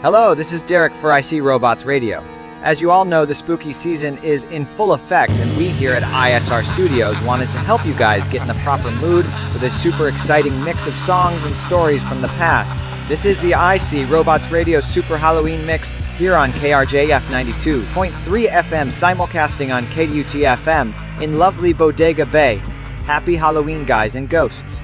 Hello, this is Derek for I See Robots Radio. As you all know, the spooky season is in full effect, and we here at ISR Studios wanted to help you guys get in the proper mood with a super exciting mix of songs and stories from the past. This is the I See Robots Radio Super Halloween Mix here on KRJF 92.3 FM, simulcasting on KDUT FM in lovely Bodega Bay. Happy Halloween, guys and ghosts.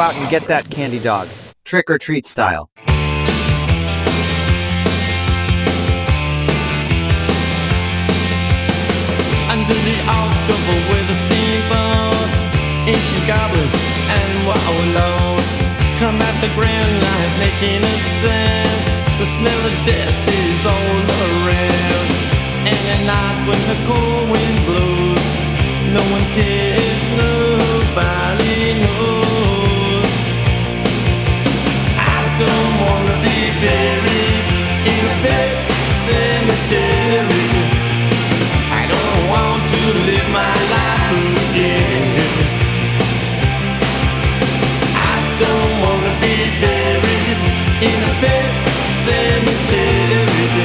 Go out and get that candy dog. Trick or treat style. Under the October with the steamboats, ancient goblins and wallows come at the grand light making a sound. The smell of death is all around. And at night when the cold wind blows, no one cares, nobody knows. Don't wanna be buried in a pet cemetery. I don't want to live my life again. I don't wanna be buried in a pet cemetery.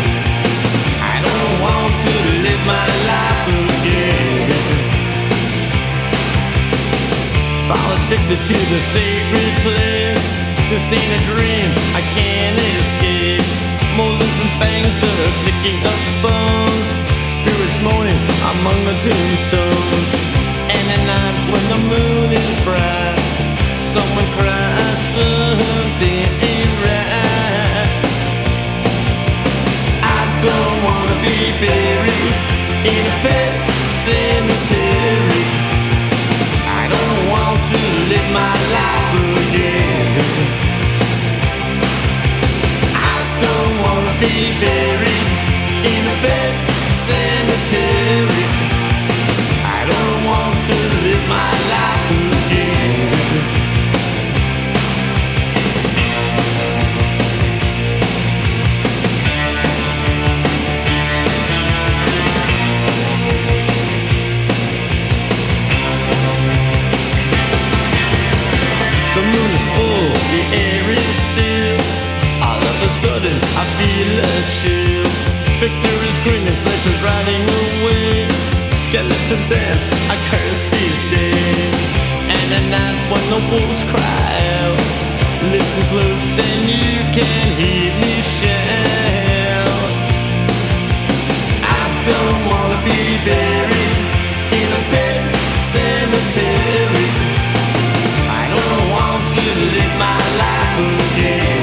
I don't want to live my life again. Addicted to the sacred place. This ain't a dream, I can't escape. Molars and fangs, the clicking of bones. Spirits moaning among the tombstones. And at night when the moon is bright, someone cries something ain't right. I don't wanna be buried in a pet cemetery. I don't want to live my life again. I don't wanna be buried in a pet cemetery. I don't want to live my life riding away. Skeleton dance, I curse these days. And at night when the wolves cry out, listen close and you can hear me shout. I don't wanna be buried in a pet cemetery. I don't want to live my life again.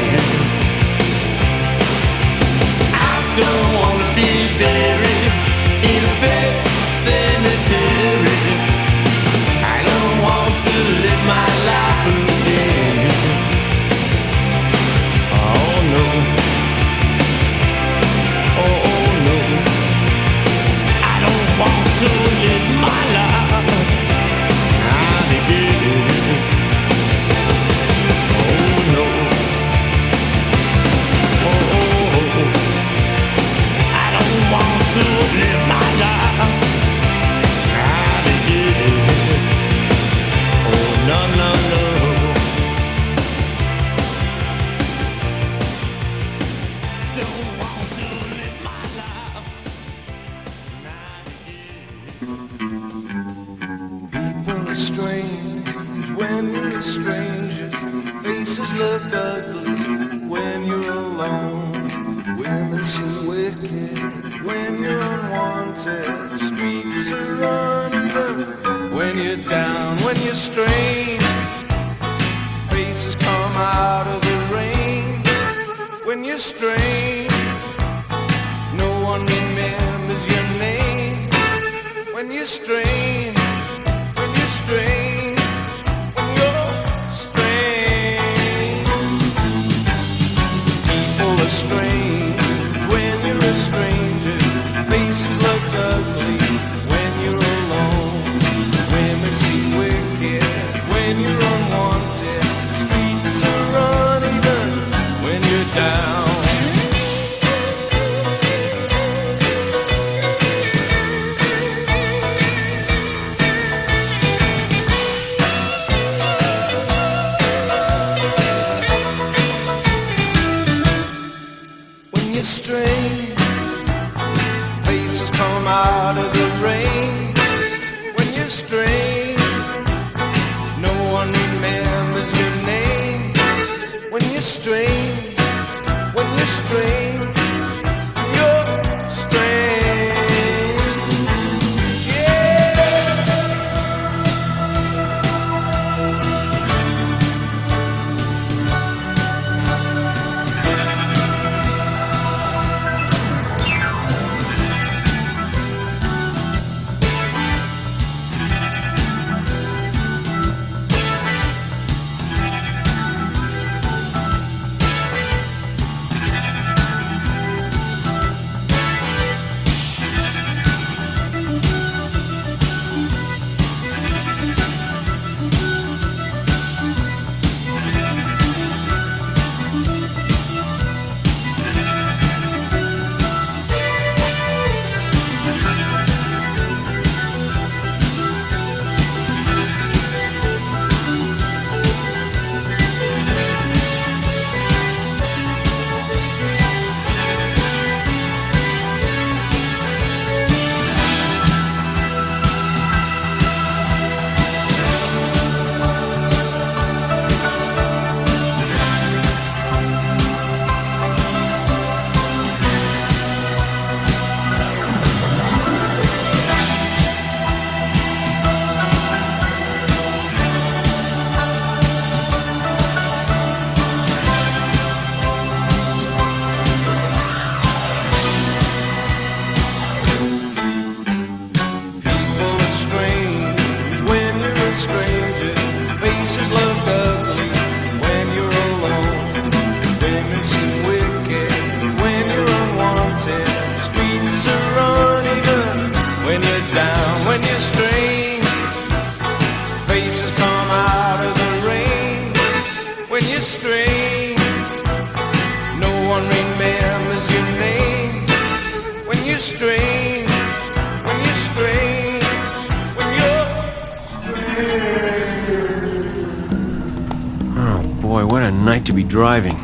Night to be driving.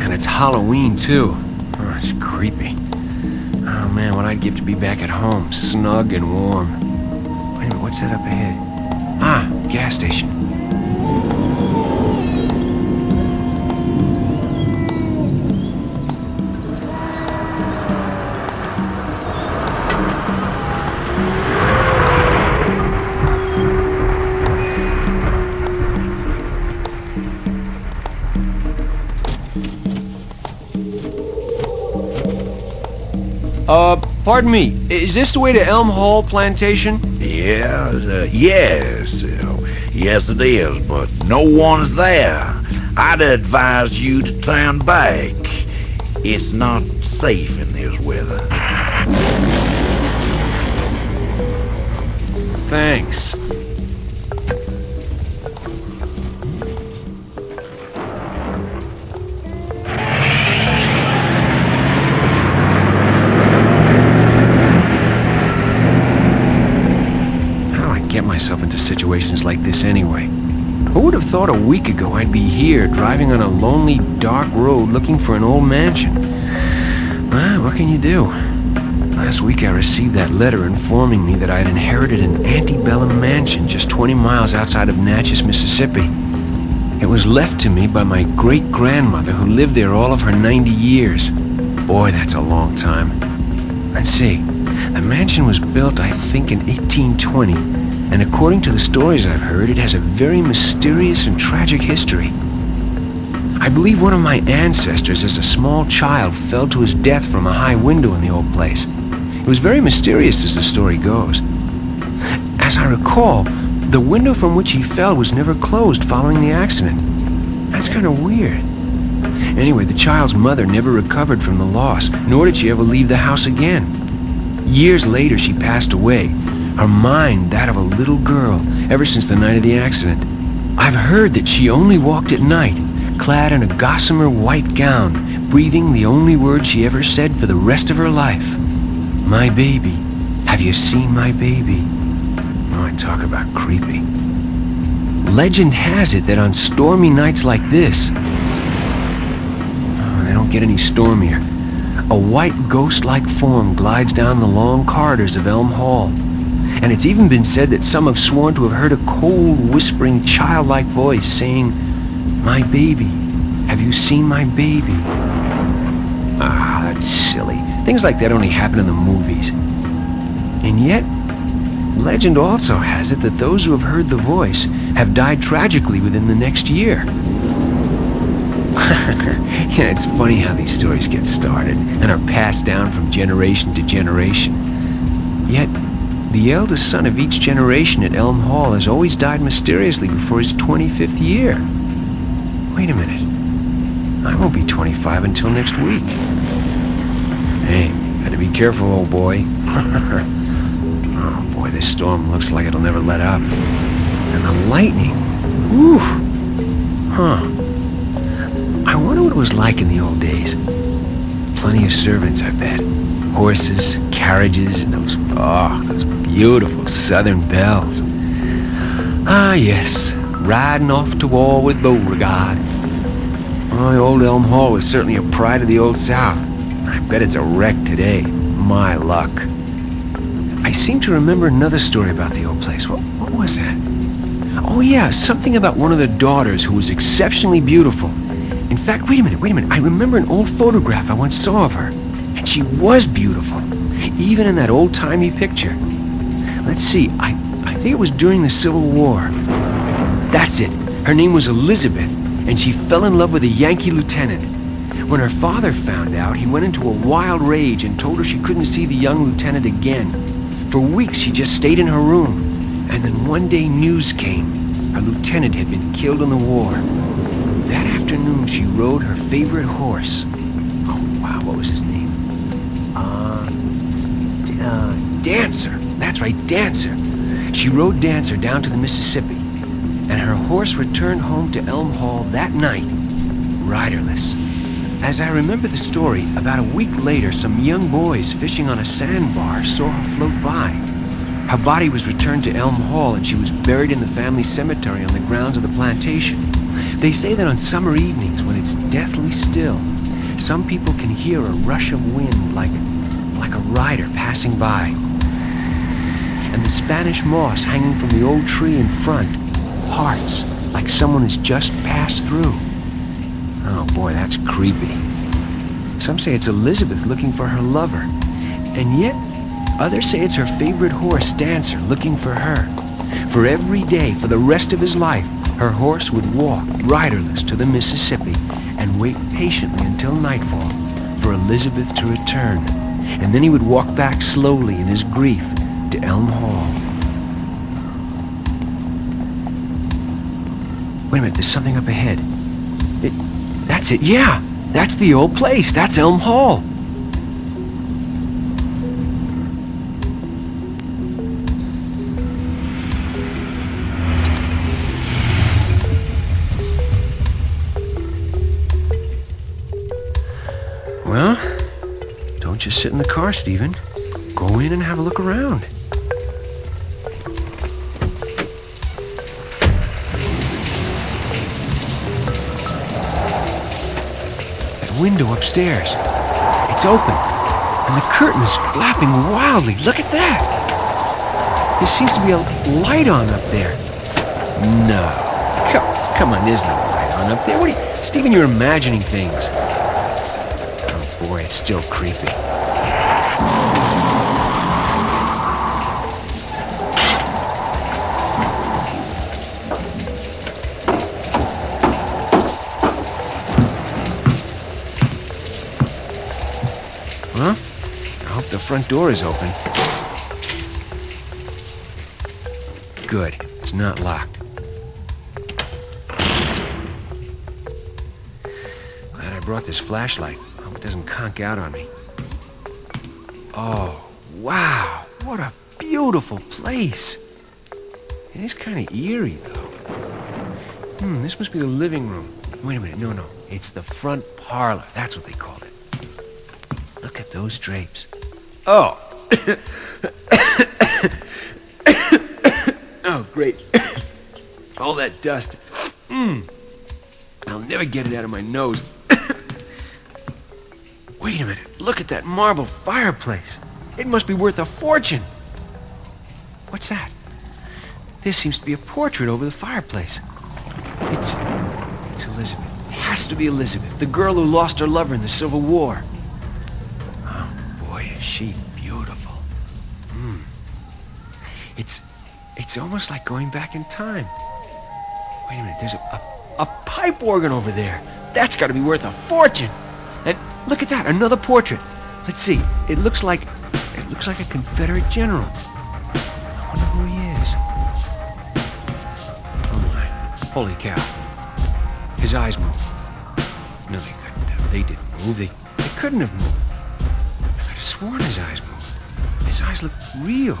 And it's Halloween too. Oh, it's creepy. Oh man, what I'd give to be back at home, snug and warm. Wait a minute, what's that up ahead? Ah, gas station. Pardon me, is this the way to Elm Hall Plantation? Yes, uh, yes, uh, yes it is, but no one's there. I'd advise you to turn back. It's not safe in this weather. Thanks. This anyway? Who would have thought a week ago I'd be here driving on a lonely, dark road looking for an old mansion? Well, what can you do? Last week I received that letter informing me that I had inherited an antebellum mansion just 20 miles outside of Natchez, Mississippi. It was left to me by my great-grandmother who lived there all of her 90 years. Boy, that's a long time. Let's see. The mansion was built, I think, in 1820, and according to the stories I've heard, it has a very mysterious and tragic history. I believe one of my ancestors as a small child fell to his death from a high window in the old place. It was very mysterious as the story goes. As I recall, the window from which he fell was never closed following the accident. That's kind of weird. Anyway, the child's mother never recovered from the loss, nor did she ever leave the house again. Years later, she passed away, her mind that of a little girl, ever since the night of the accident. I've heard that she only walked at night, clad in a gossamer white gown, breathing the only word she ever said for the rest of her life. My baby. Have you seen my baby? Oh, I talk about creepy. Legend has it that on stormy nights like this, oh, they don't get any stormier, a white ghost-like form glides down the long corridors of Elm Hall. And it's even been said that some have sworn to have heard a cold, whispering, childlike voice saying, My baby, have you seen my baby? Ah, that's silly. Things like that only happen in the movies. And yet, legend also has it that those who have heard the voice have died tragically within the next year. yeah, it's funny how these stories get started and are passed down from generation to generation. Yet, the eldest son of each generation at Elm Hall has always died mysteriously before his 25th year. Wait a minute. I won't be 25 until next week. Hey, gotta be careful, old boy. oh boy, this storm looks like it'll never let up. And the lightning. Whew. Huh. I wonder what it was like in the old days. Plenty of servants, I bet. Horses, carriages, and those, oh, those beautiful southern belles. Ah, yes, riding off to war with Beauregard. My old Elm Hall was certainly a pride of the Old South. I bet it's a wreck today. My luck. I seem to remember another story about the old place. What, what was that? Oh yeah, something about one of the daughters who was exceptionally beautiful. In fact, wait a minute, wait a minute. I remember an old photograph I once saw of her. And she was beautiful, even in that old-timey picture. Let's see, I, I think it was during the Civil War. That's it. Her name was Elizabeth, and she fell in love with a Yankee lieutenant. When her father found out, he went into a wild rage and told her she couldn't see the young lieutenant again. For weeks, she just stayed in her room. And then one day news came. Her lieutenant had been killed in the war. That afternoon, she rode her favorite horse. Oh, wow, what was his name? Uh, uh, Dancer. That's right, Dancer. She rode Dancer down to the Mississippi, and her horse returned home to Elm Hall that night, riderless. As I remember the story, about a week later, some young boys fishing on a sandbar saw her float by. Her body was returned to Elm Hall and she was buried in the family cemetery on the grounds of the plantation. They say that on summer evenings, when it's deathly still, some people can hear a rush of wind like, like a rider passing by. And the Spanish moss hanging from the old tree in front parts like someone has just passed through. Oh boy, that's creepy. Some say it's Elizabeth looking for her lover. And yet, others say it's her favorite horse, Dancer, looking for her. For every day, for the rest of his life, her horse would walk riderless to the Mississippi and wait patiently until nightfall for Elizabeth to return. And then he would walk back slowly in his grief to Elm Hall. Wait a minute, there's something up ahead. It, that's it, yeah! That's the old place. That's Elm Hall. Well, don't just sit in the car, Stephen. Go in and have a look around. Window upstairs. It's open. And the curtain is flapping wildly. Look at that. There seems to be a light on up there. No. Come, come on, there's no light on up there. What are you... Stephen, you're imagining things. Oh boy, it's still creepy. Front door is open. Good. It's not locked. Glad I brought this flashlight. Hope it doesn't conk out on me. Oh, wow. What a beautiful place. It is kind of eerie, though. Hmm, this must be the living room. Wait a minute. No, no. It's the front parlor. That's what they called it. Look at those drapes. Oh. oh, great. All that dust. Mm. I'll never get it out of my nose. Wait a minute. Look at that marble fireplace. It must be worth a fortune. What's that? There seems to be a portrait over the fireplace. It's... It's Elizabeth. It has to be Elizabeth, the girl who lost her lover in the Civil War. Oh, boy, is she beautiful. Hmm. It's... It's almost like going back in time. Wait a minute, there's a, a, a pipe organ over there. That's got to be worth a fortune. And look at that, another portrait. Let's see. It looks like... It looks like a Confederate general. I wonder who he is. Oh my. Holy cow. His eyes moved. No, they couldn't have. They didn't move. They, they couldn't have moved. Sworn his eyes moved. His eyes looked real.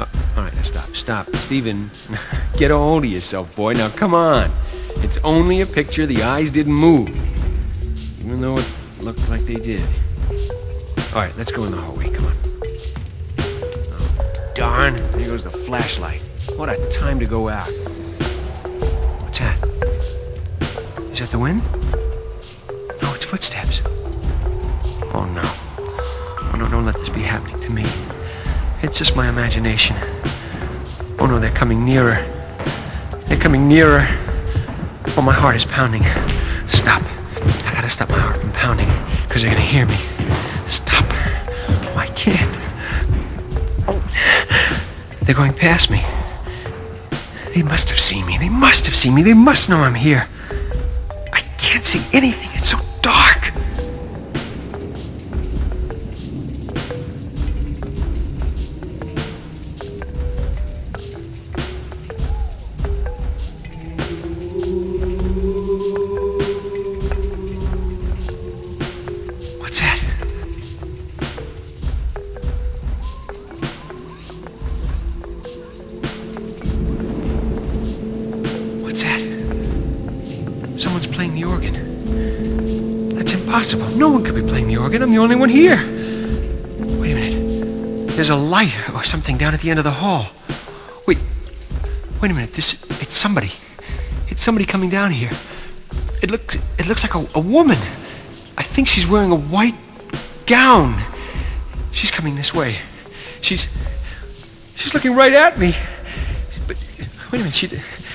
Uh, all right, now stop, stop. Stephen, get a hold of yourself, boy. Now, come on. It's only a picture. The eyes didn't move. Even though it looked like they did. All right, let's go in the hallway. Come on. Oh, darn. There goes the flashlight. What a time to go out. What's that? Is that the wind? No, it's footsteps. Don't let this be happening to me. It's just my imagination. Oh, no, they're coming nearer. They're coming nearer. Oh, my heart is pounding. Stop. I gotta stop my heart from pounding, because they're gonna hear me. Stop. Oh, I can't. Oh. They're going past me. They must have seen me. They must have seen me. They must know I'm here. I can't see anything. The only one here. Wait a minute. There's a light or something down at the end of the hall. Wait. Wait a minute. This it's somebody. It's somebody coming down here. It looks it looks like a, a woman. I think she's wearing a white gown. She's coming this way. She's she's looking right at me. But wait a minute. She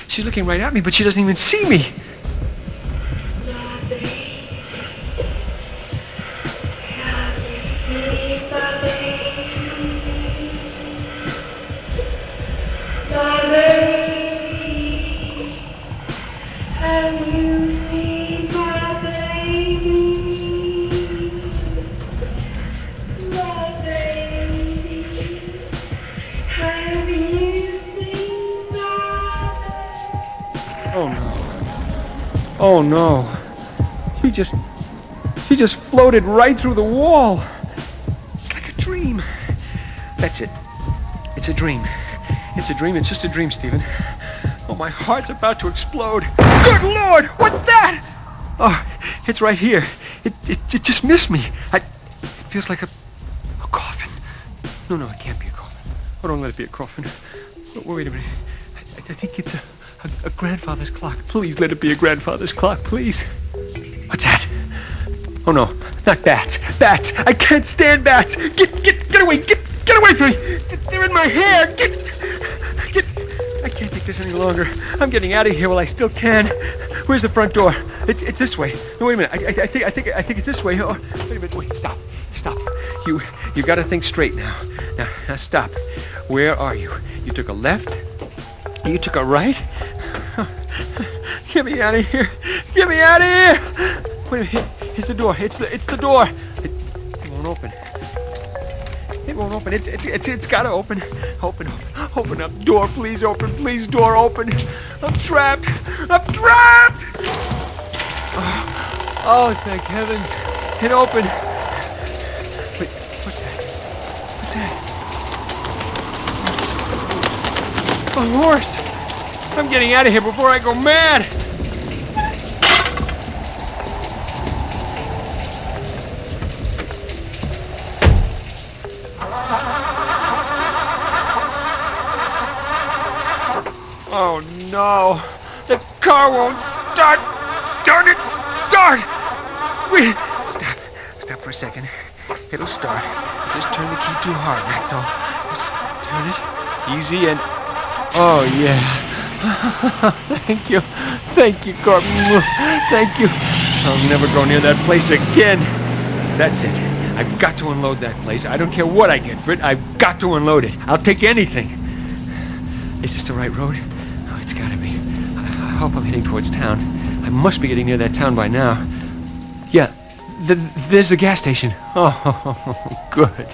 she's looking right at me, but she doesn't even see me. Oh no. Oh no. She just she just floated right through the wall. It's like a dream. That's it. It's a dream. It's a dream. It's just a dream, Stephen. Oh, my heart's about to explode. Good Lord! What's that? Oh, it's right here. It, it, it just missed me. I, it feels like a, a coffin. No, no, it can't be a coffin. Oh, don't let it be a coffin. Oh, wait a minute. I, I think it's a, a, a grandfather's clock. Please let it be a grandfather's clock, please. What's that? Oh no, not bats. Bats! I can't stand bats! Get, get, get away! Get, get away from me! They're in my hair! Get, get! I can't take this any longer. I'm getting out of here while I still can. Where's the front door? It's, it's this way. No, wait a minute. I, I, I think, I think, I think it's this way. Oh, wait a minute. Wait, stop, stop. You, you got to think straight now. Now, now, stop. Where are you? You took a left. You took a right. Get me out of here! Get me out of here! Wait a minute. It's the door. It's the it's the door. It, it won't open. It won't open. It's it's it's it's gotta open. Open up. Open up. Door, please open. Please, door open. I'm trapped. I'm trapped. Oh, oh thank heavens. It opened. Wait, what's that? What's that? It's a horse. I'm getting out of here before I go mad. Oh no! The car won't start! Darn it! Start! Wait! Stop. Stop for a second. It'll start. Just turn the key too hard, that's all. Just turn it easy and... Oh, yeah. Thank you. Thank you, Corp. Thank you. I'll never go near that place again. That's it. I've got to unload that place. I don't care what I get for it. I've got to unload it. I'll take anything. Is this the right road? Oh, it's gotta be. I, hope I'm heading towards town. I must be getting near that town by now. Yeah, th- there's the gas station. Oh, good.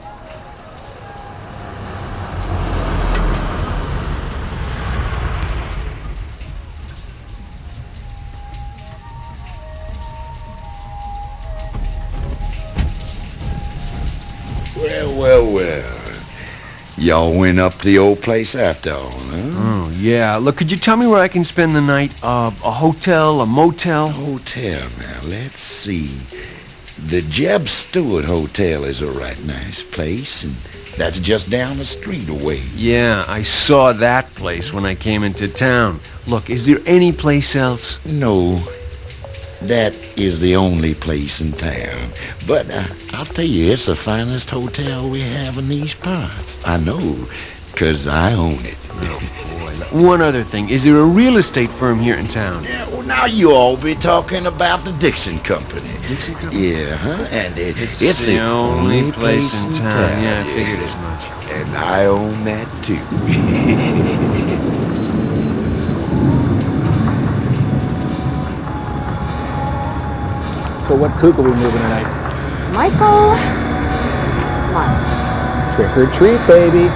Y'all went up to the old place after all, huh? Oh, yeah. Look, could you tell me where I can spend the night? Uh, a hotel, a motel? Hotel now, let's see. The Jeb Stuart Hotel is a right nice place, and that's just down the street away. Yeah, I saw that place when I came into town. Look, is there any place else? No, that is the only place in town. But uh, I'll tell you, it's the finest hotel we have in these parts. I know, 'cause I own it. Oh, boy. One other thing, is there a real estate firm here in town? Yeah, well, now you all be talking about the Dixon Company. Dixon Company? Yeah, huh? And it, it's, It's the, the only place in town. Yeah, I figured as much. And I own that too. So what kook are we moving tonight? Michael Myers. Trick or treat, baby.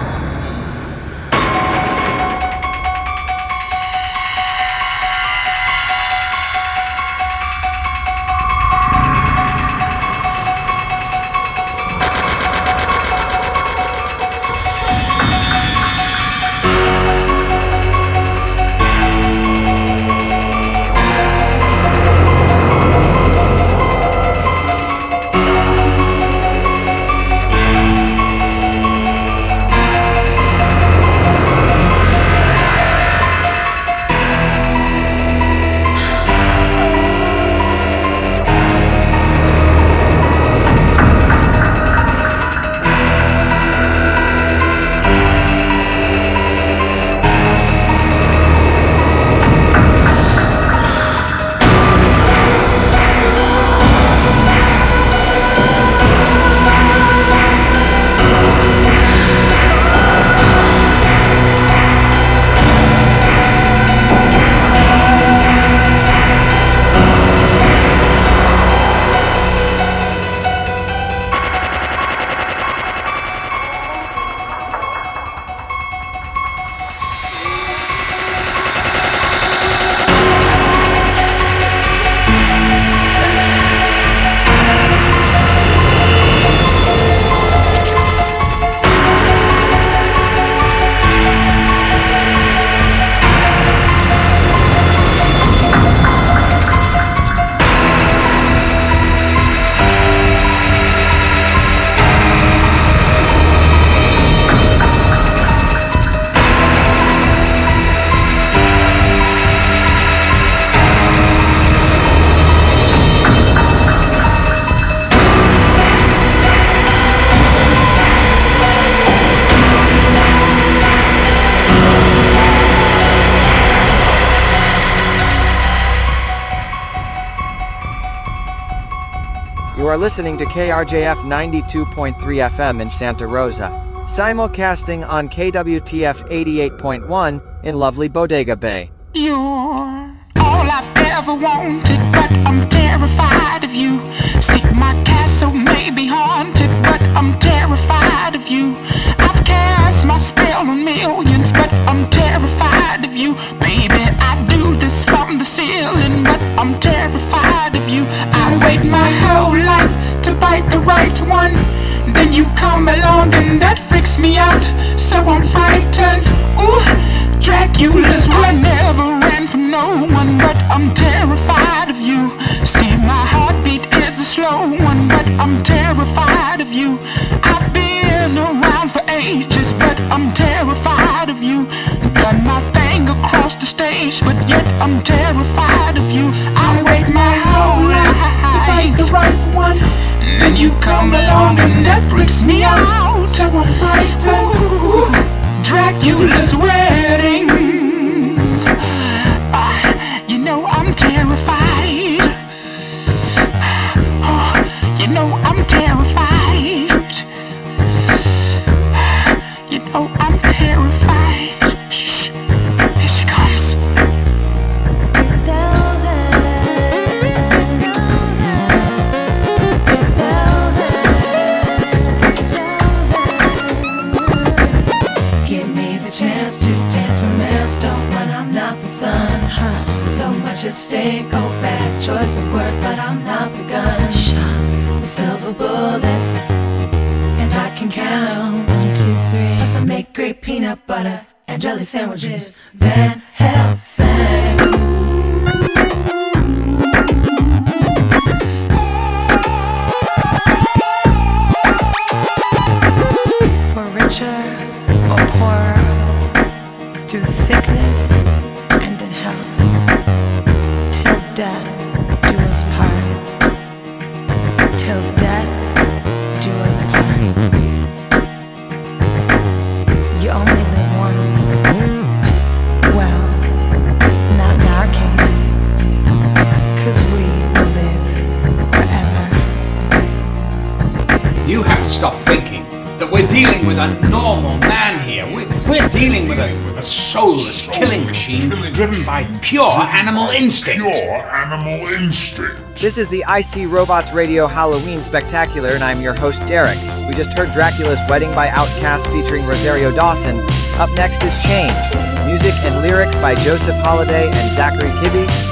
are listening to KRJF 92.3 FM in Santa Rosa, simulcasting on KWTF 88.1 in lovely Bodega Bay. instinct. Pure animal instinct. This is the IC Robots Radio Halloween Spectacular, and I'm your host, Derek. We just heard Dracula's Wedding by OutKast featuring Rosario Dawson. Up next is Change, music and lyrics by Joseph Holliday and Zachary Kibbe.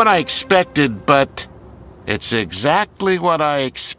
what I expected, but it's exactly what I expected.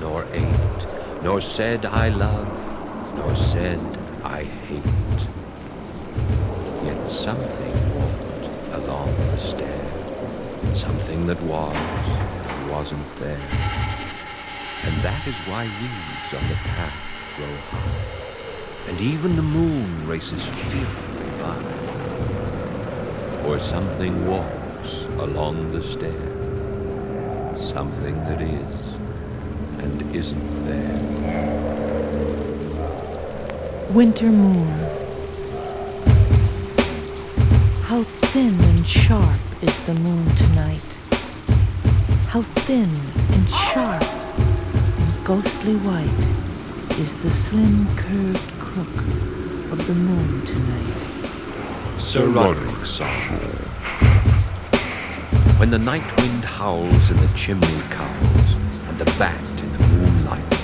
Nor ate, nor said I love, nor said I hate. Yet something walked along the stair, something that was and wasn't there. And that is why weeds on the path grow high, and even the moon races fearfully by. For something walks along the stair, something that is and isn't there. Winter moon. How thin and sharp is the moon tonight. How thin and sharp and ghostly white is the slim curved crook of the moon tonight. Sir Roderic song. When the night wind howls and the chimney cowls, and the bat in the moonlight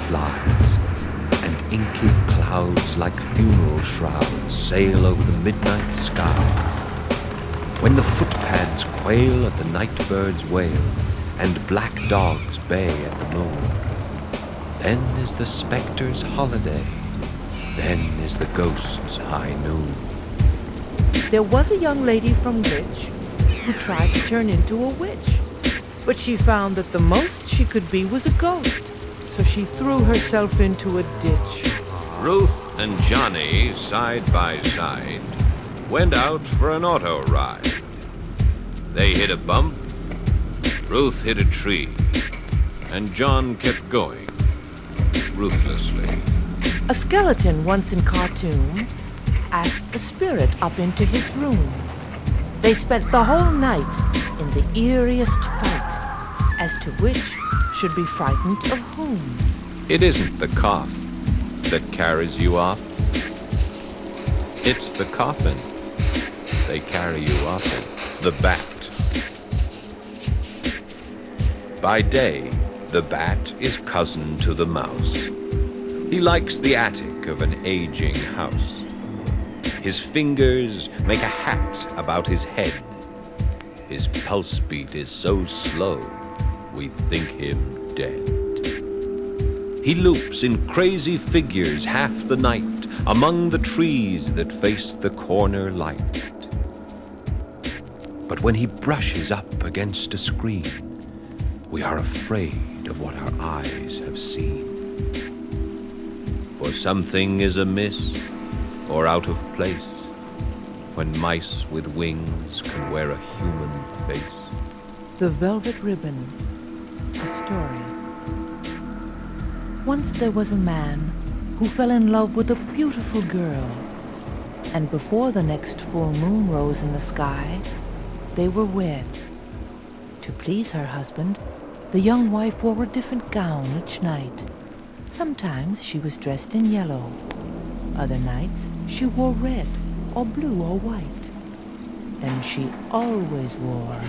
flies, and inky clouds like funeral shrouds sail over the midnight skies. When the footpads quail at the night bird's wail, and black dogs bay at the moon, then is the spectre's holiday, then is the ghost's high noon. There was a young lady from Rich who tried to turn into a witch, but she found that the most she could be was a ghost, so she threw herself into a ditch. Ruth and Johnny, side by side, went out for an auto ride. They hit a bump, Ruth hit a tree, and John kept going, ruthlessly. A skeleton once in Khartoum asked a spirit up into his room. They spent the whole night in the eeriest fight as to which should be frightened of whom. It isn't the cough that carries you off. It's the coffin they carry you off in. The bat. By day, the bat is cousin to the mouse. He likes the attic of an aging house. His fingers make a hat about his head. His pulse beat is so slow, we think him dead. He loops in crazy figures half the night among the trees that face the corner light. But when he brushes up against a screen, we are afraid of what our eyes have seen. For something is amiss or out of place when mice with wings can wear a human face. The Velvet Ribbon, story. Once there was a man who fell in love with a beautiful girl, and before the next full moon rose in the sky, they were wed. To please her husband, the young wife wore a different gown each night. Sometimes she was dressed in yellow. Other nights she wore red or blue or white. And she always wore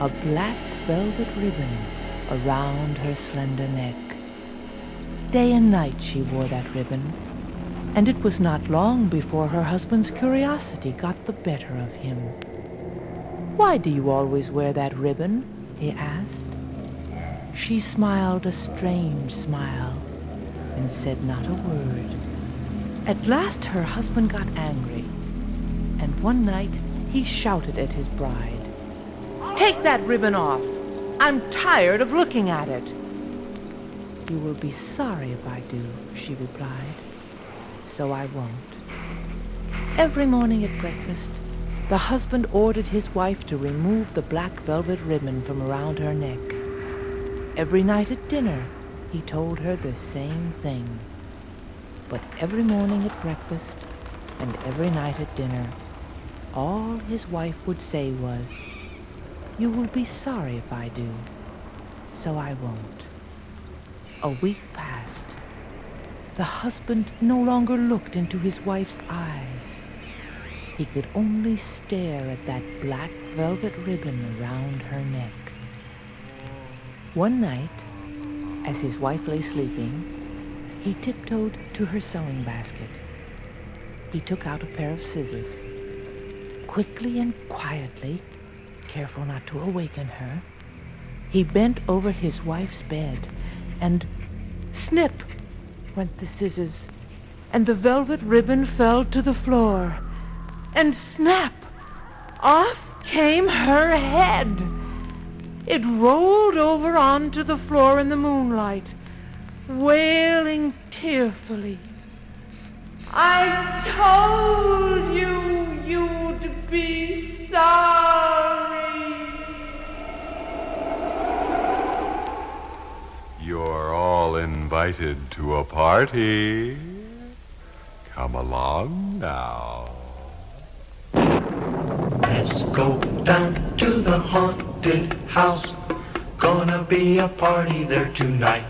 a black velvet ribbon around her slender neck. Day and night she wore that ribbon, and it was not long before her husband's curiosity got the better of him. Why do you always wear that ribbon? he asked. She smiled a strange smile and said not a word. At last her husband got angry, and one night he shouted at his bride, Take that ribbon off! I'm tired of looking at it. You will be sorry if I do, she replied. So I won't. Every morning at breakfast, the husband ordered his wife to remove the black velvet ribbon from around her neck. Every night at dinner, he told her the same thing. But every morning at breakfast and every night at dinner, all his wife would say was, You will be sorry if I do, so I won't. A week passed. The husband no longer looked into his wife's eyes. he could only stare at that black velvet ribbon around her neck. One night, as his wife lay sleeping, he tiptoed to her sewing basket. He took out a pair of scissors. Quickly and quietly, careful not to awaken her, he bent over his wife's bed and snip went the scissors and the velvet ribbon fell to the floor and snap off came her head. It rolled over onto the floor in the moonlight, wailing tearfully. I told you you'd be You're all invited to a party. Come along now. Let's go down to the haunted house. Gonna be a party there tonight.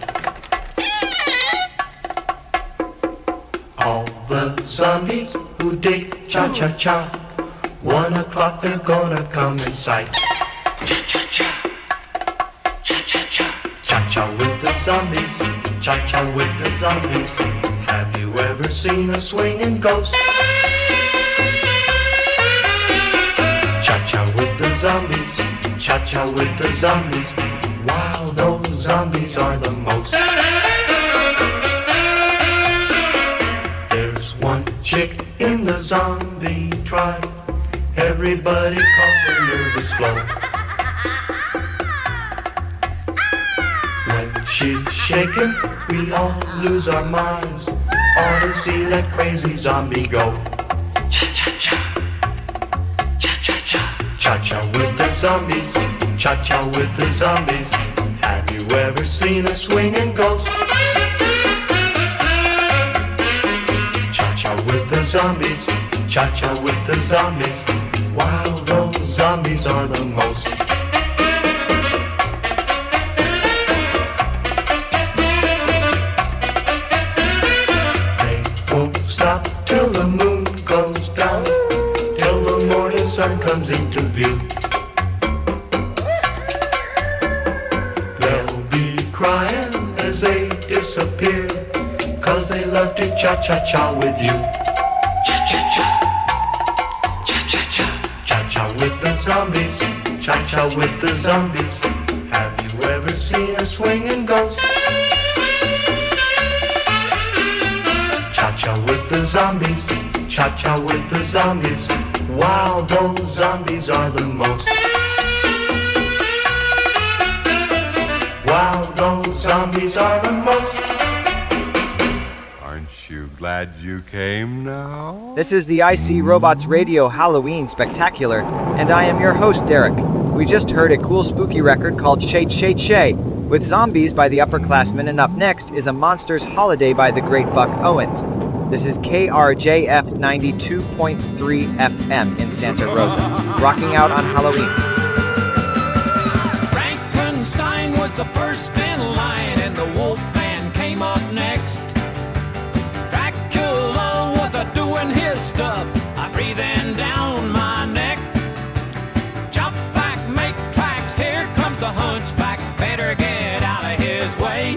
All the zombies who dig cha-cha-cha. One o'clock they're gonna come in sight. Cha-cha-cha. Cha-cha-cha. Cha-cha with the zombies. Cha-cha with the zombies. Have you ever seen a swinging ghost? Cha-cha with the zombies. Cha-cha with the zombies. Wow, those zombies are the most. There's one chick in the zombie tribe. Everybody calls her nervous Flo. When she's shaken, we all lose our minds. Ought to see that crazy zombie go. Cha-cha-cha. Cha-cha-cha. Cha-cha with the zombies. Cha-cha with the zombies. Have you ever seen a swinging ghost? Cha-cha with the zombies. Cha-cha with the zombies. Wow, those zombies are the most. They won't stop till the moon goes down, till the morning sun comes into view. They'll be crying as they disappear, cause they love to cha-cha-cha with you. Cha-cha-cha. Cha-cha-cha. Cha-cha with the zombies. Cha-cha with the zombies. Have you ever seen a swinging ghost? Cha-cha with the zombies. Cha-cha with the zombies. Wow, those zombies are the most. Wow, those zombies are the most. Aren't you glad you came now? This is the IseeRobots Radio Halloween Spectacular, and I am your host, Derek. We just heard a cool spooky record called Cha Cha Cha, with Zombies by the Upperclassmen, and up next is A Monster's Holiday by the Great Buck Owens. This is KRJF 92.3 FM in Santa Rosa, rocking out on Halloween. Frankenstein was the first in line, and the Wolfman came up next. Was his stuff, a breathing down my neck. Jump back, make tracks, here comes the hunchback, better get out of his way.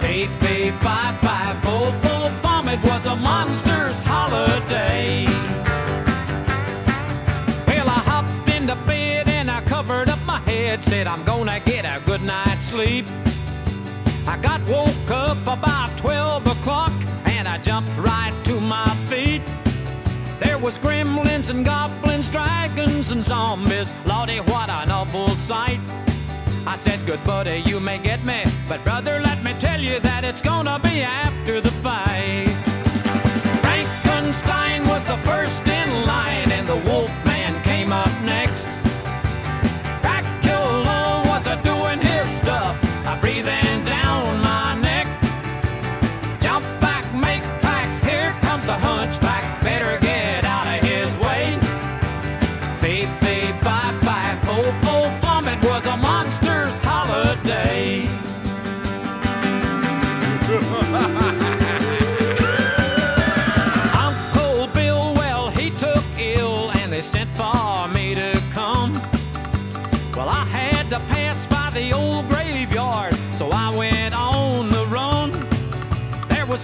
Fee, fee, fi, fi, full, full vomit was a monster's holiday. Well, I hopped into bed and I covered up my head, said I'm gonna get a good night's sleep. I got woke up about 12 o'clock and I jumped right to my feet. There was gremlins and goblins, dragons and zombies. Lordy, what an awful sight. I said, good buddy, you may get me, but brother, let me tell you that it's gonna be after the fight. Frankenstein was the first in line, and the Wolfman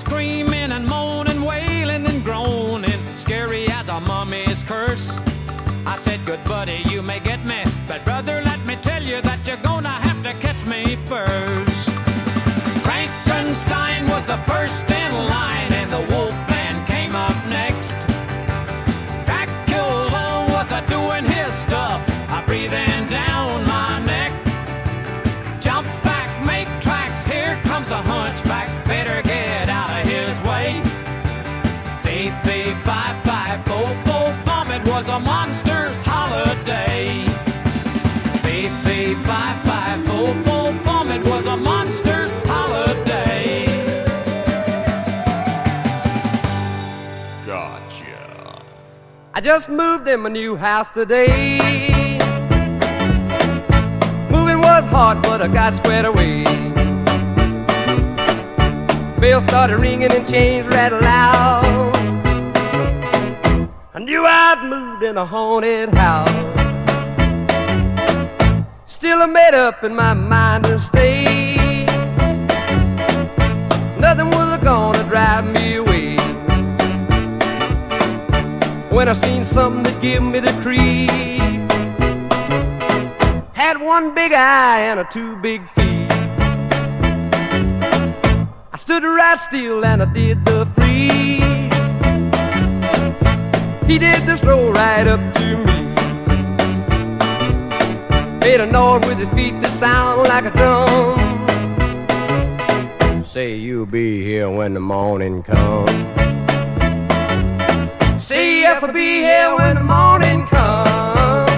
screaming and moaning, wailing and groaning, scary as a mummy's curse. I said, Good buddy, you may get me, but brother, let me tell you that you're gonna have to catch me first. Frankenstein was the first in line, I just moved in my new house today. Moving was hard, but I got squared away. Bells started ringing and chains rattled loud. I knew I'd moved in a haunted house. Still I made up in my mind to stay. Nothing was gonna drive me away. When I seen something that give me the creep. Had one big eye and a two big feet. I stood right still and I did the freeze. He did the stroll right up to me. Made a noise with his feet that sound like a drum. Say you'll be here when the morning comes. Yes, I'll be here when the morning comes.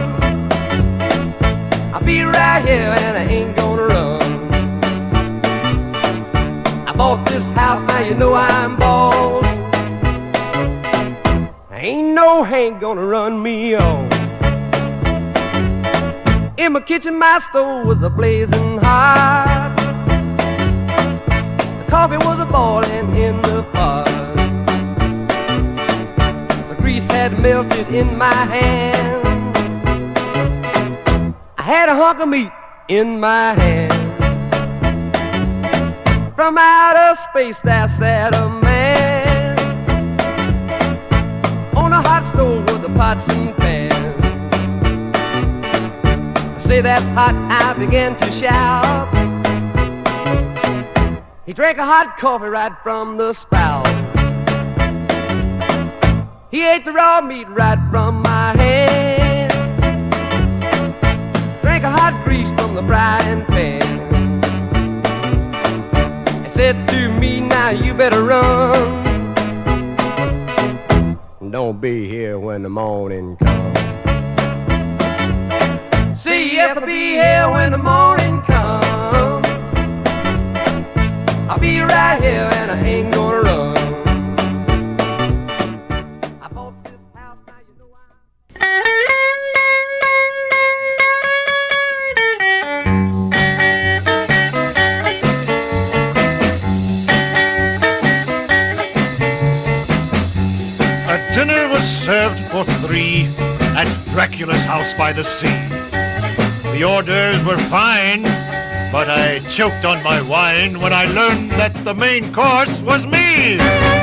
I'll be right here and I ain't gonna run. I bought this house, now you know I'm boss. Ain't no Hank gonna run me off. In my kitchen, my stove was a blazing hot. The coffee was a boiling in the pot. Had melted in my hand. I had a hunk of meat in my hand. From outer space there sat a man on a hot stove with the pots and pans. I say that's hot, I began to shout. He drank a hot coffee right from the spout. He ate the raw meat right from my hand. Drank a hot grease from the frying pan. He said to me, now you better run. Don't be here when the morning comes. See, yes, I'll be here when the morning comes. I'll be right here and I ain't gonna run. Dracula's house by the sea. The orders were fine, but I choked on my wine when I learned that the main course was me.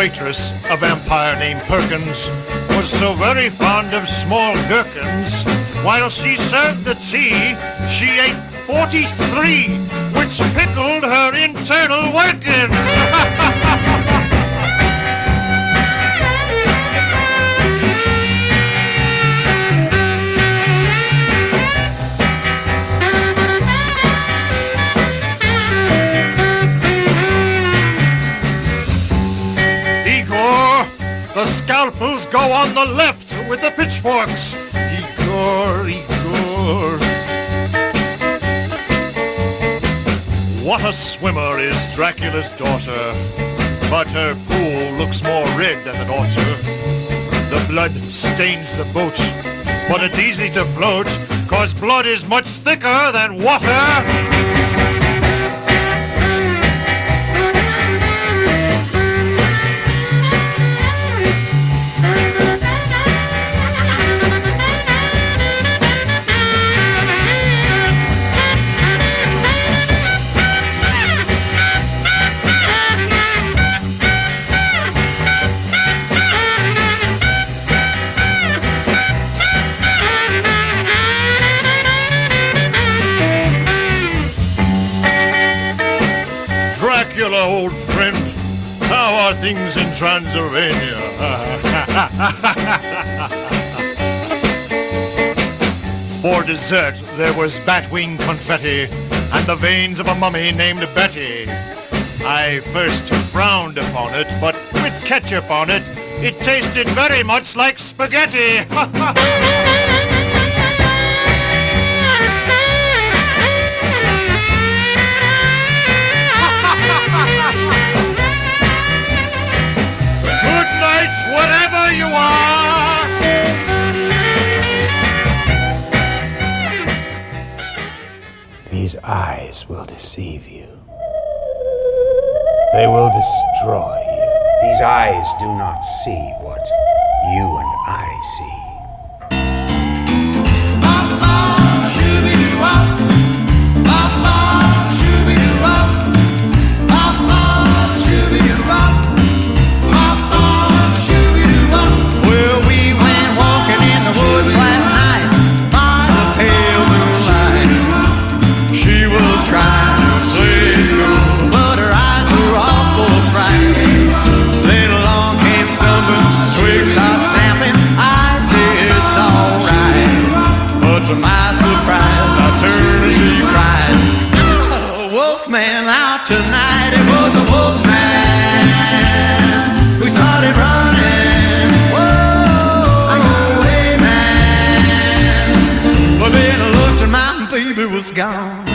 Waitress, a vampire named Perkins, was so very fond of small gherkins. While she served the tea, she ate 43, which pickled her internal workings. scalpels go on the left with the pitchforks. Igor, Igor. What a swimmer is Dracula's daughter, but her pool looks more red than an otter. The blood stains the boat, but it's easy to float, cause blood is much thicker than water. things in Transylvania. For dessert, there was batwing confetti and the veins of a mummy named Betty. I first frowned upon it, but with ketchup on it, it tasted very much like spaghetti. whatever you are. These eyes will deceive you. They will destroy you. These eyes do not see what you and I see. down.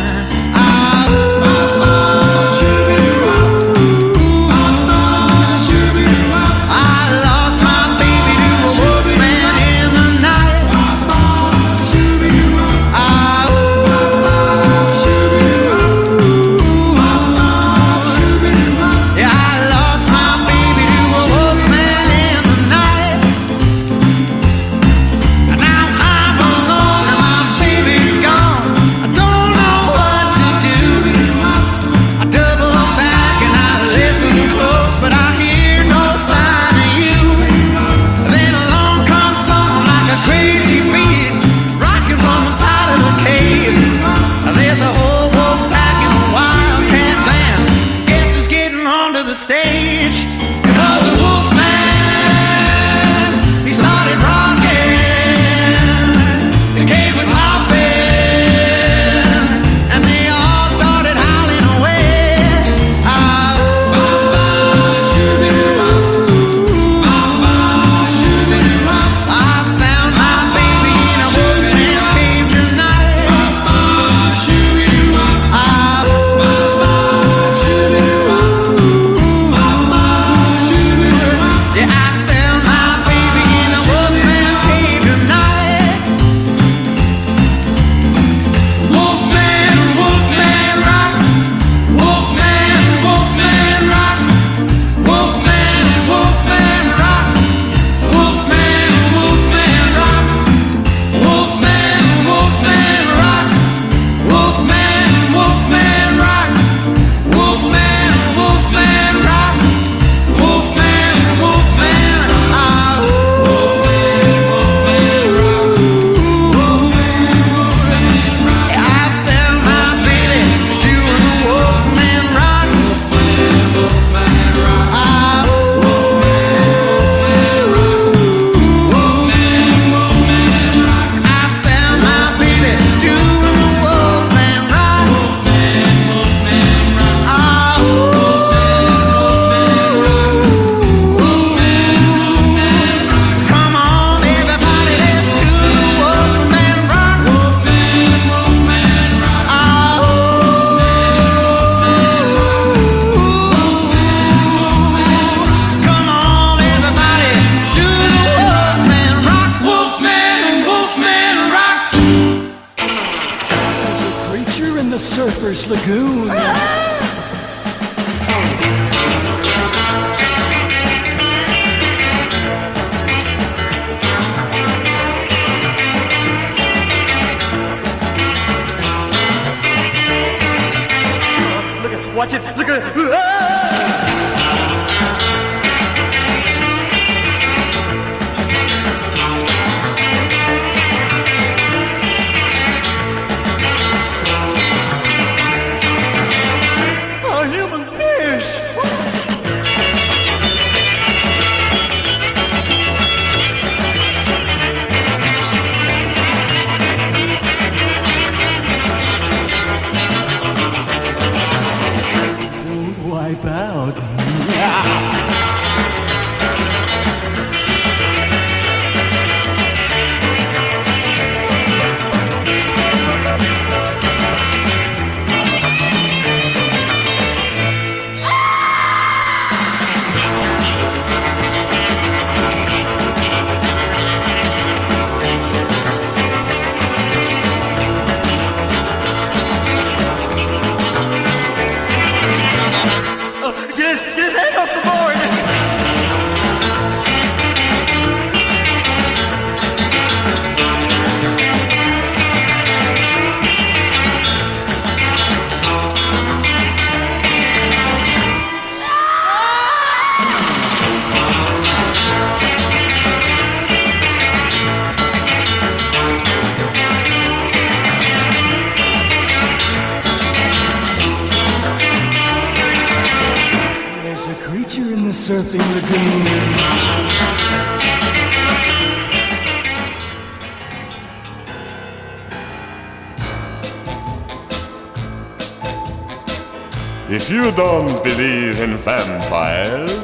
If you don't believe in vampires,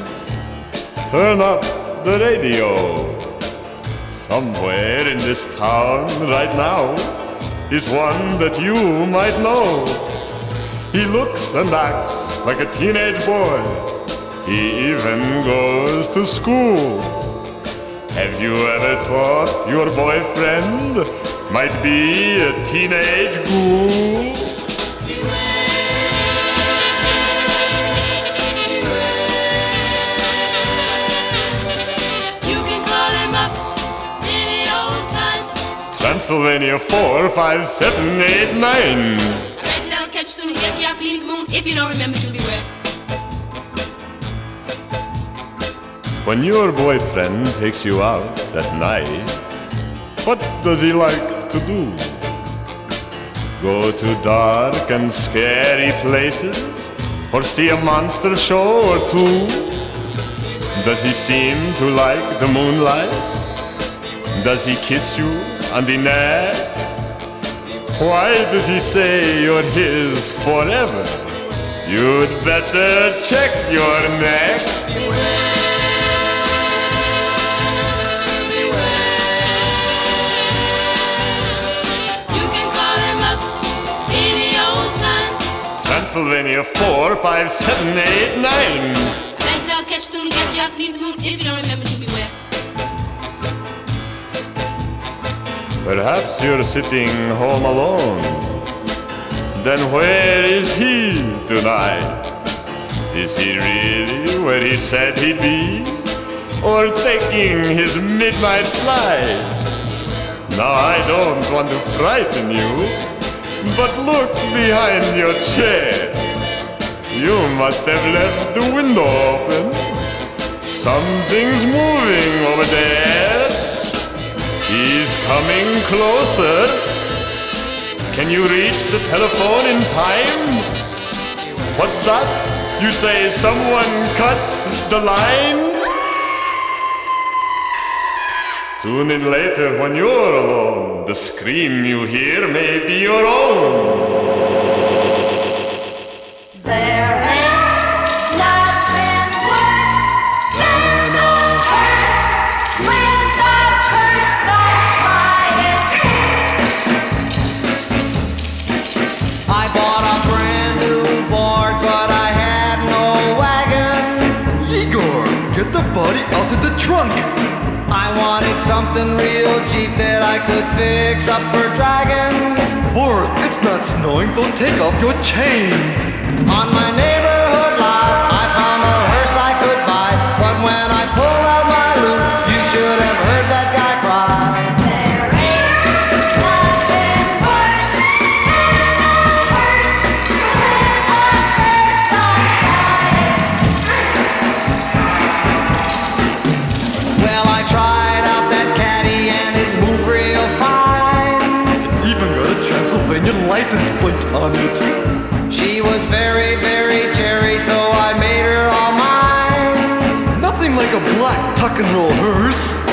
turn up the radio. Somewhere in this town right now is one that you might know. He looks and acts like a teenage boy. He even goes to school. Have you ever thought your boyfriend might be a teenage ghoul? Transylvania 4, 5, 7, 8, 9. I bet you they'll catch you soon and get you up beneath the moon. If you don't remember to beware. When your boyfriend takes you out at night, what does he like to do? Go to dark and scary places? Or see a monster show or two? Does he seem to like the moonlight? Does he kiss you on the neck? Why does he say you're his forever? You'd better check your neck. You can call him up any old time. Transylvania 4, 5, 7, 8, 9. I bet catch soon and get you up the moon. If you don't remember Perhaps you're sitting home alone. Then where is he tonight? Is he really where he said he'd be? Or taking his midnight flight? Now I don't want to frighten you, but look behind your chair. You must have left the window open. Something's moving over there. He's coming closer. Can you reach the telephone in time? What's that? You say someone cut the line? Tune in later when you're alone. The scream you hear may be your own. I wanted something real cheap that I could fix up for Dragon. Boris, it's not snowing, so take off your chains. On my neighbor. She was very, very cherry, so I made her all mine. Nothing like a black tuck and roll hearse.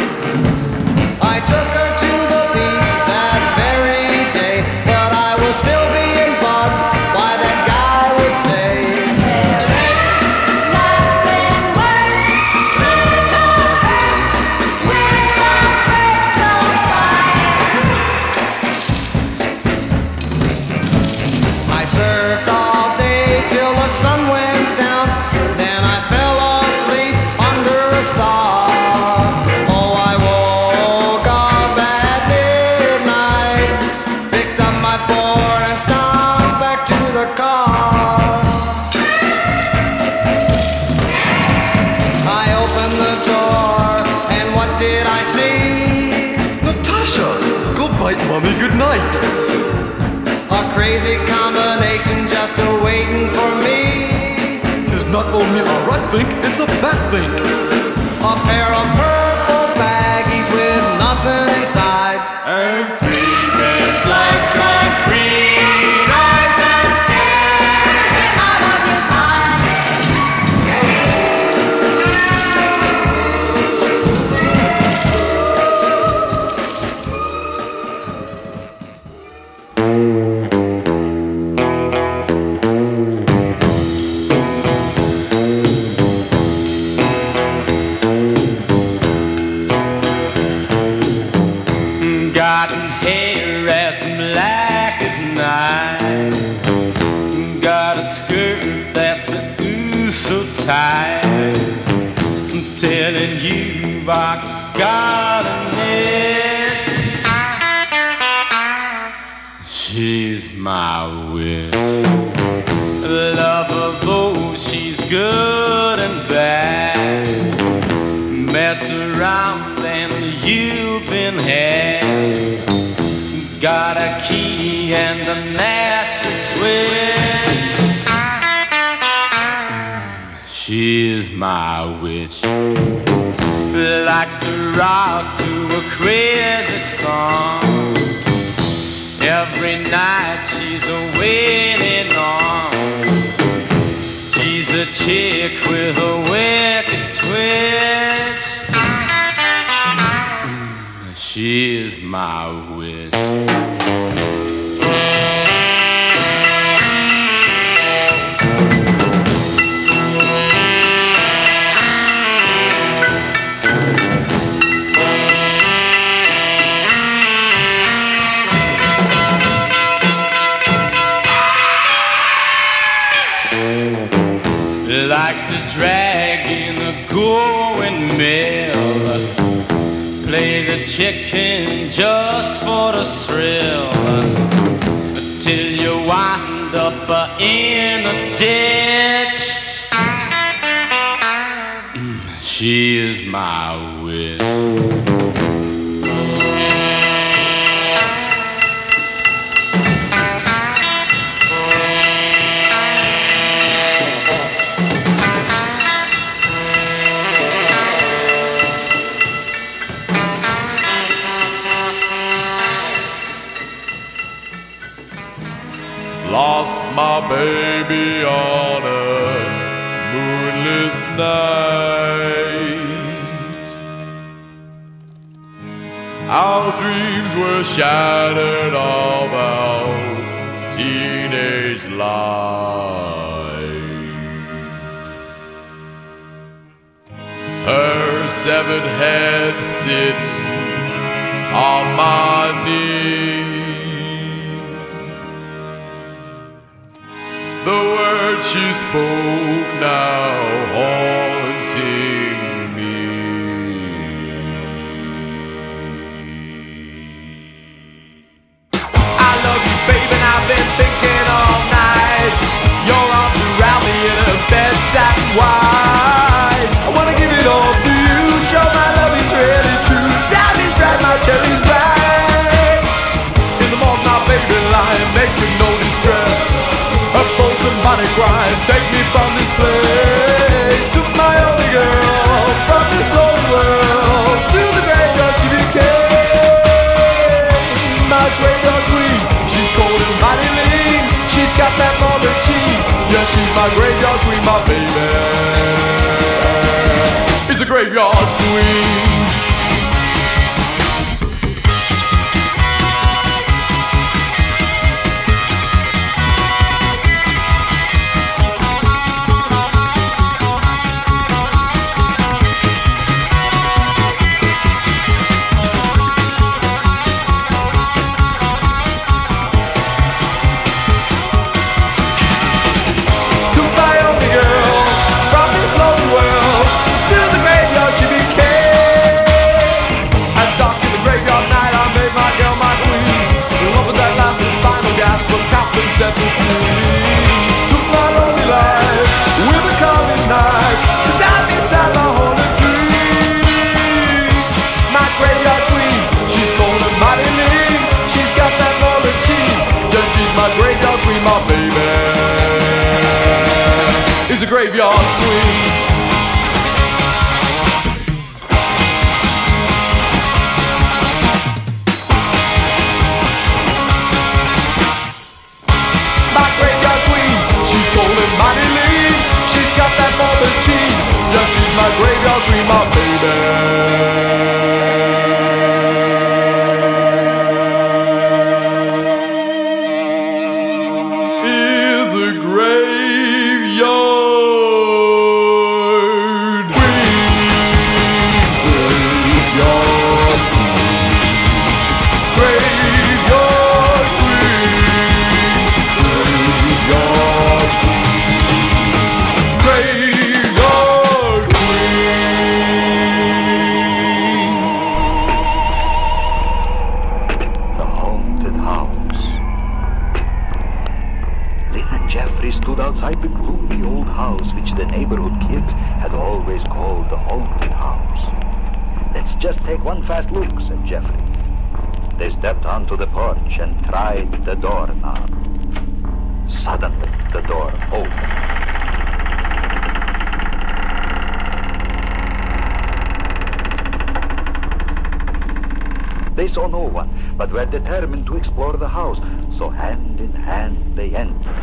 Patrick. my baby on a moonless night. Our dreams were shattered of our teenage lives. Her severed head sitting on my knee. she spoke now haunting me. I love you, babe, and I've been thinking all night. Your arms around me in a bed satin white. The and tried the doorknob. Suddenly, the door opened. They saw no one, but were determined to explore the house, so hand in hand they entered.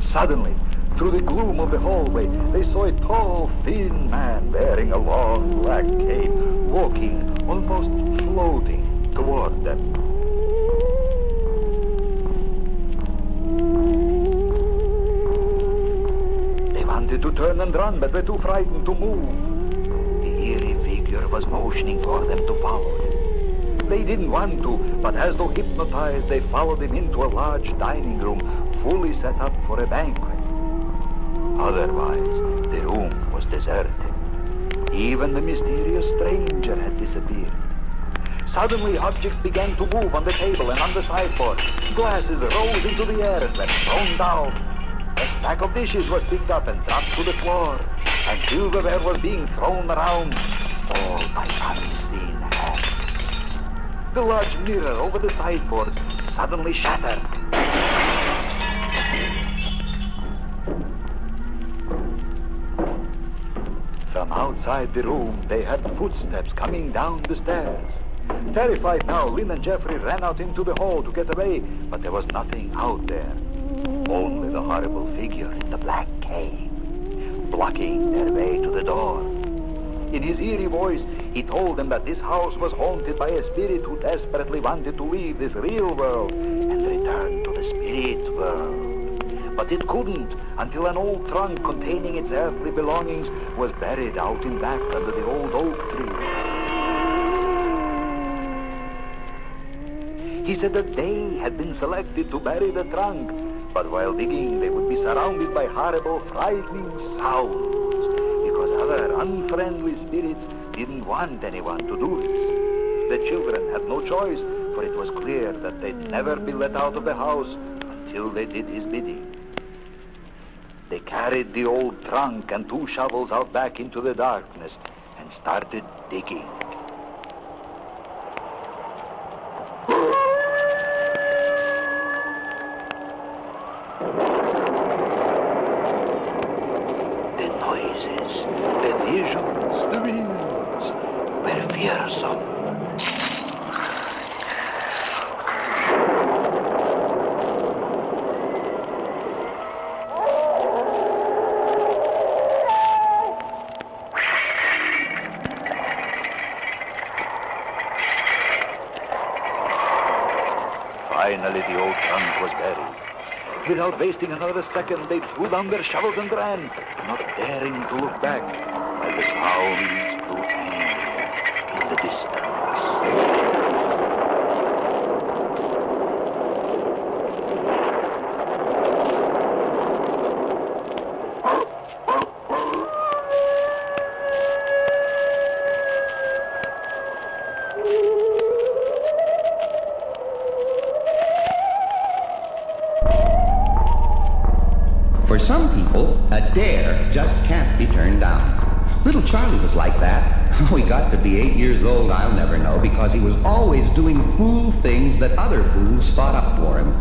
Suddenly, through the gloom of the hallway, they saw a tall, thin man wearing a long black cape, walking, almost floating, toward them. They wanted to turn and run, but were too frightened to move. The eerie figure was motioning for them to follow him. They didn't want to, but as though hypnotized, they followed him into a large dining room, fully set up for a banquet. Otherwise, the room was deserted. Even the mysterious stranger had disappeared. Suddenly, objects began to move on the table and on the sideboard. Glasses rose into the air and were thrown down. A stack of dishes was picked up and dropped to the floor, and silverware was being thrown around, all by unseen hands. The large mirror over the sideboard suddenly shattered. Outside the room, they heard footsteps coming down the stairs. Terrified now, Lynn and Jeffrey ran out into the hall to get away, but there was nothing out there. Only the horrible figure in the black cape, blocking their way to the door. In his eerie voice, he told them that this house was haunted by a spirit who desperately wanted to leave this real world and return to the spirit world. But it couldn't until an old trunk containing its earthly belongings was buried out in back under the old oak tree. He said that they had been selected to bury the trunk, but while digging they would be surrounded by horrible, frightening sounds, because other unfriendly spirits didn't want anyone to do this. The children had no choice, for it was clear that they'd never be let out of the house until they did his bidding. They carried the old trunk and two shovels out back into the darkness and started digging. The noises, the visions, the winds were fearsome. Finally, the old trunk was buried. Without wasting another second, they threw down their shovels and ran, not daring to look back, while the sounds For some people, a dare just can't be turned down. Little Charlie was like that How he got to be eight years old, I'll never know, because he was always doing fool things that other fools thought up for him.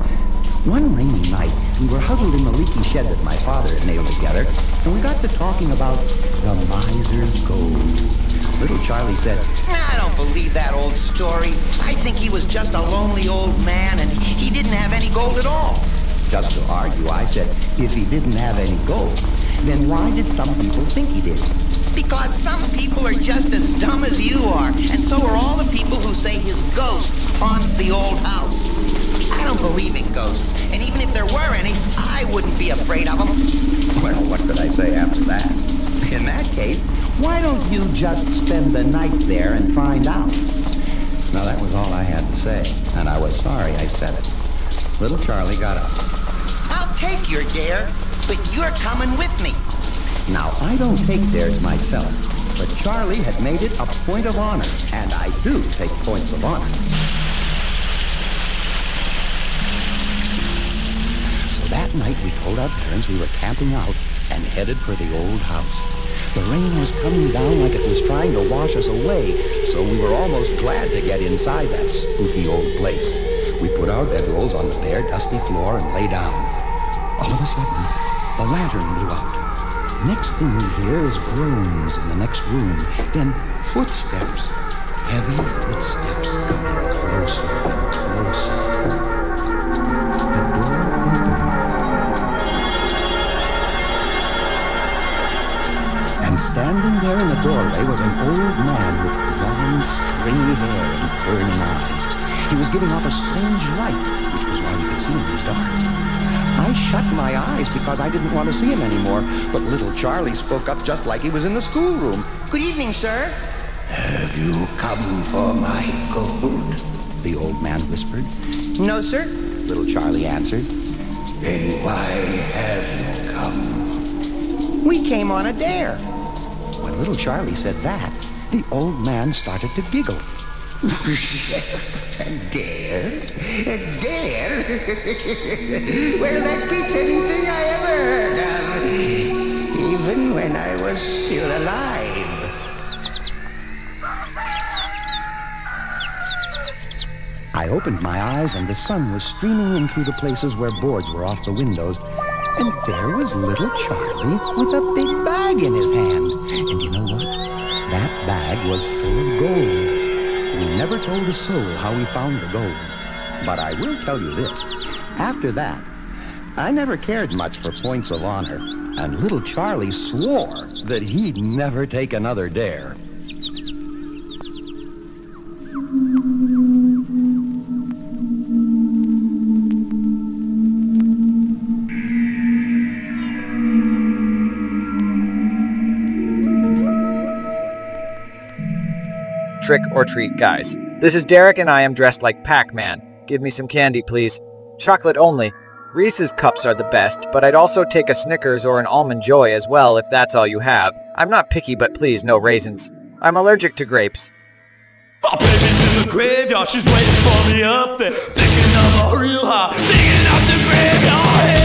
One rainy night, we were huddled in the leaky shed that my father had nailed together, and we got to talking about the miser's gold. Little Charlie said, I don't believe that old story. I think he was just a lonely old man and he didn't have any gold at all. Just to argue, I said, if he didn't have any gold, then why did some people think he did? Because some people are just as dumb as you are, and so are all the people who say his ghost haunts the old house. I don't believe in ghosts, and even if there were any, I wouldn't be afraid of them. Well, what could I say after that? In that case, why don't you just spend the night there and find out? Now, that was all I had to say, and I was sorry I said it. Little Charlie got up. Take your dare, but you're coming with me. Now, I don't take dares myself, but Charlie had made it a point of honor, and I do take points of honor. So that night we told our parents we were camping out and headed for the old house. The rain was coming down like it was trying to wash us away, so we were almost glad to get inside that spooky old place. We put our bedrolls on the bare, dusty floor and lay down. All of a sudden, the lantern blew out. Next thing we hear is groans in the next room, then footsteps, heavy footsteps coming closer and closer. And standing there in the doorway was an old man with long, stringy hair and burning eyes. He was giving off a strange light, which was why we could see him in the dark. I shut my eyes because I didn't want to see him anymore, but little Charlie spoke up just like he was in the schoolroom. Good evening, sir. Have you come for my gold? The old man whispered. No, sir. Little Charlie answered. Then why have you come? We came on a dare. When little Charlie said that, the old man started to giggle. Dare? Dare? well, that beats anything I ever heard of. Even when I was still alive. I opened my eyes and the sun was streaming in through the places where boards were off the windows. And there was little Charlie with a big bag in his hand. And you know what? That bag was full of gold. We never told a soul how we found the gold. But I will tell you this. After that, I never cared much for points of honor. And little Charlie swore that he'd never take another dare. Trick or treat, guys. This is Derek and I am dressed like Pac-Man. Give me some candy, please. Chocolate only. Reese's cups are the best, but I'd also take a Snickers or an Almond Joy as well if that's all you have. I'm not picky, but please no raisins. I'm allergic to grapes. Baby's in the graveyard, she's waiting for me up there. A real high, digging the graveyard.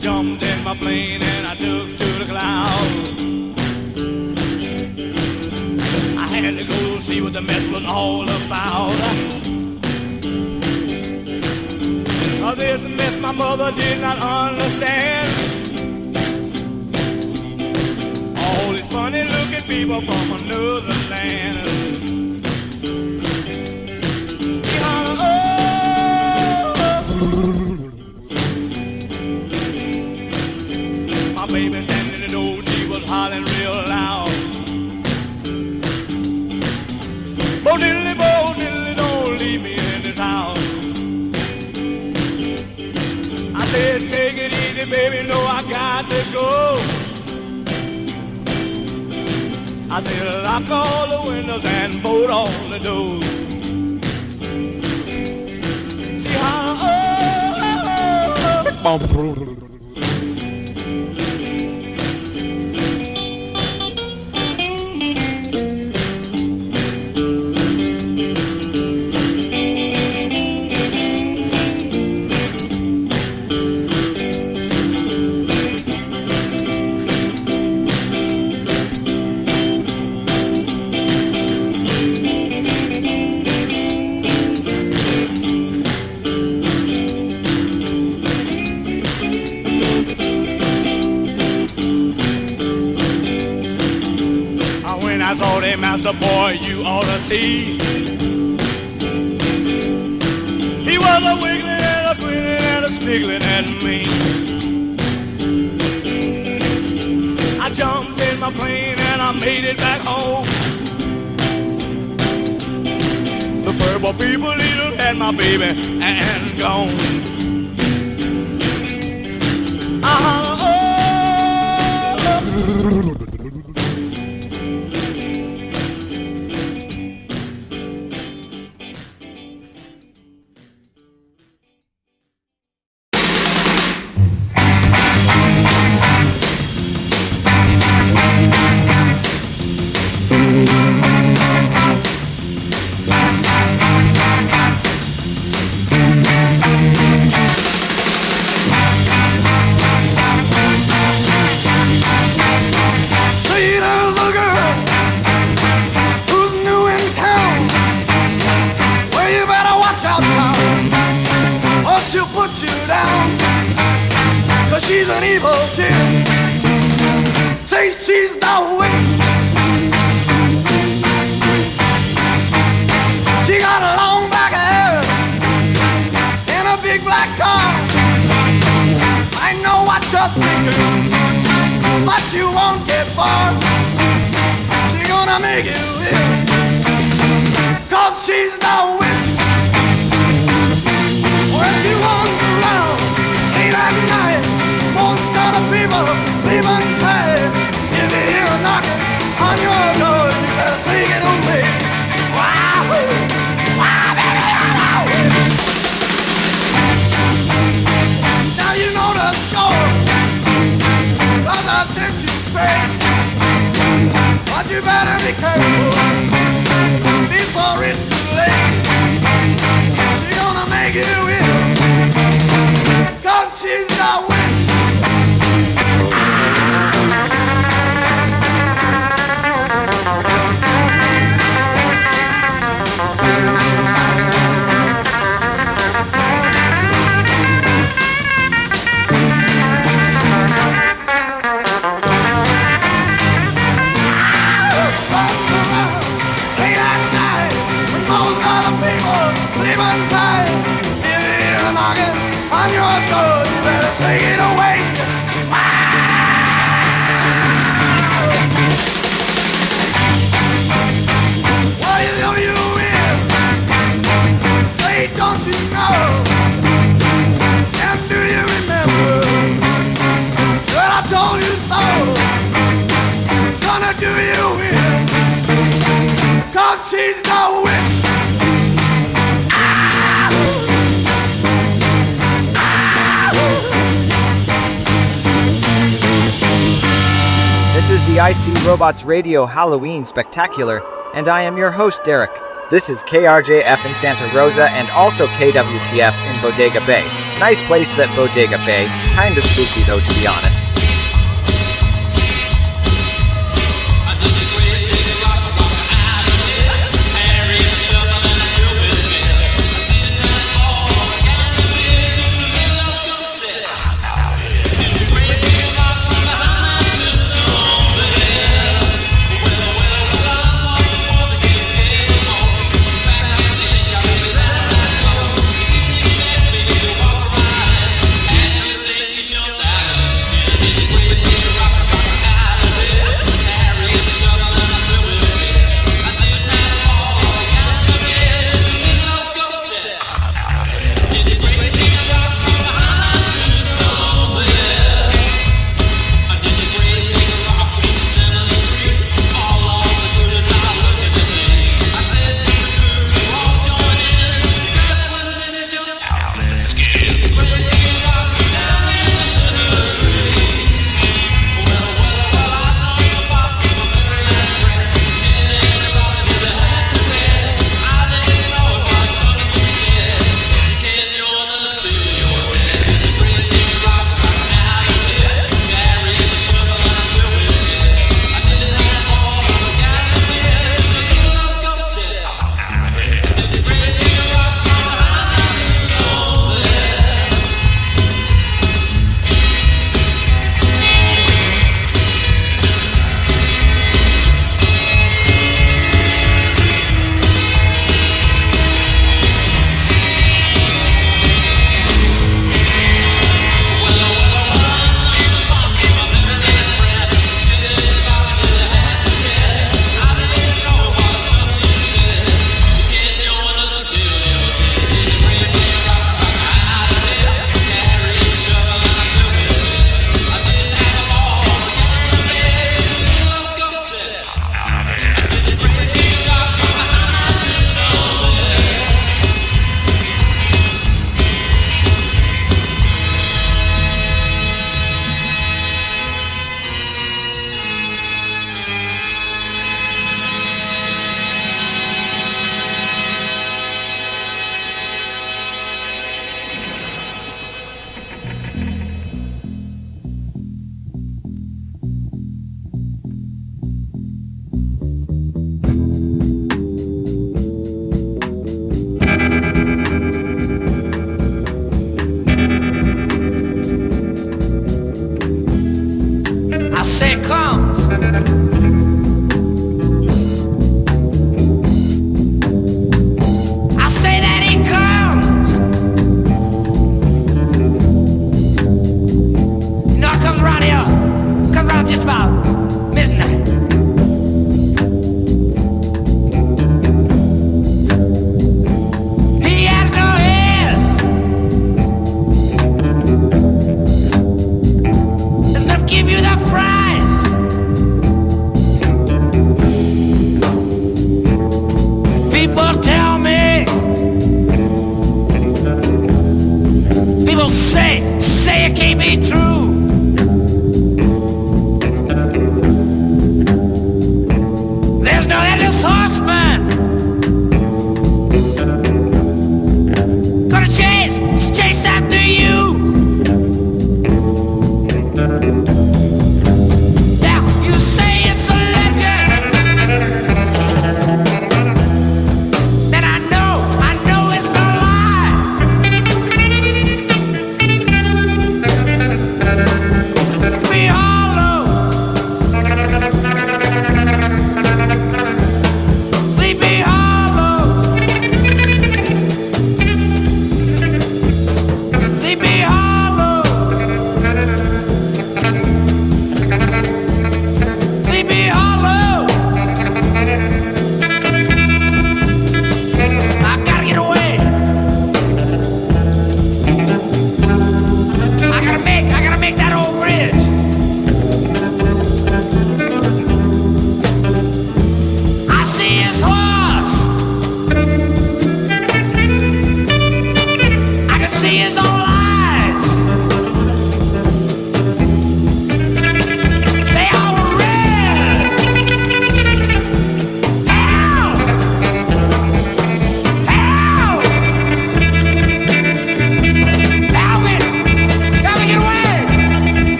jumped in my plane and I took to the clouds. I had to go see what the mess was all about. This mess my mother did not understand. All these funny looking people from another land. baby, no, I got to go. I said, lock all the windows and bolt all the doors. See how. Oh, oh, oh. oh. a boy you ought to see. He was a wiggling and a grinning and a sniggling at me. I jumped in my plane and I made it back home. The purple people eater had my baby and gone. Uh-huh. But you better be careful. she's no witch. This is the IseeRobots Radio Halloween Spectacular, and I am your host, Derek. This is KRJF in Santa Rosa and also KWTF in Bodega Bay. Nice place, that Bodega Bay. Kinda spooky, though, to be honest.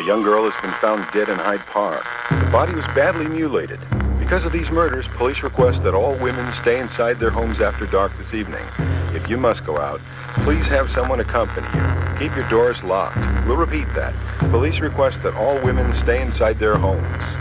A young girl has been found dead in Hyde Park. The body was badly mutilated. Because of these murders, police request that all women stay inside their homes after dark this evening. If you must go out, please have someone accompany you. Keep your doors locked. We'll repeat that. Police request that all women stay inside their homes.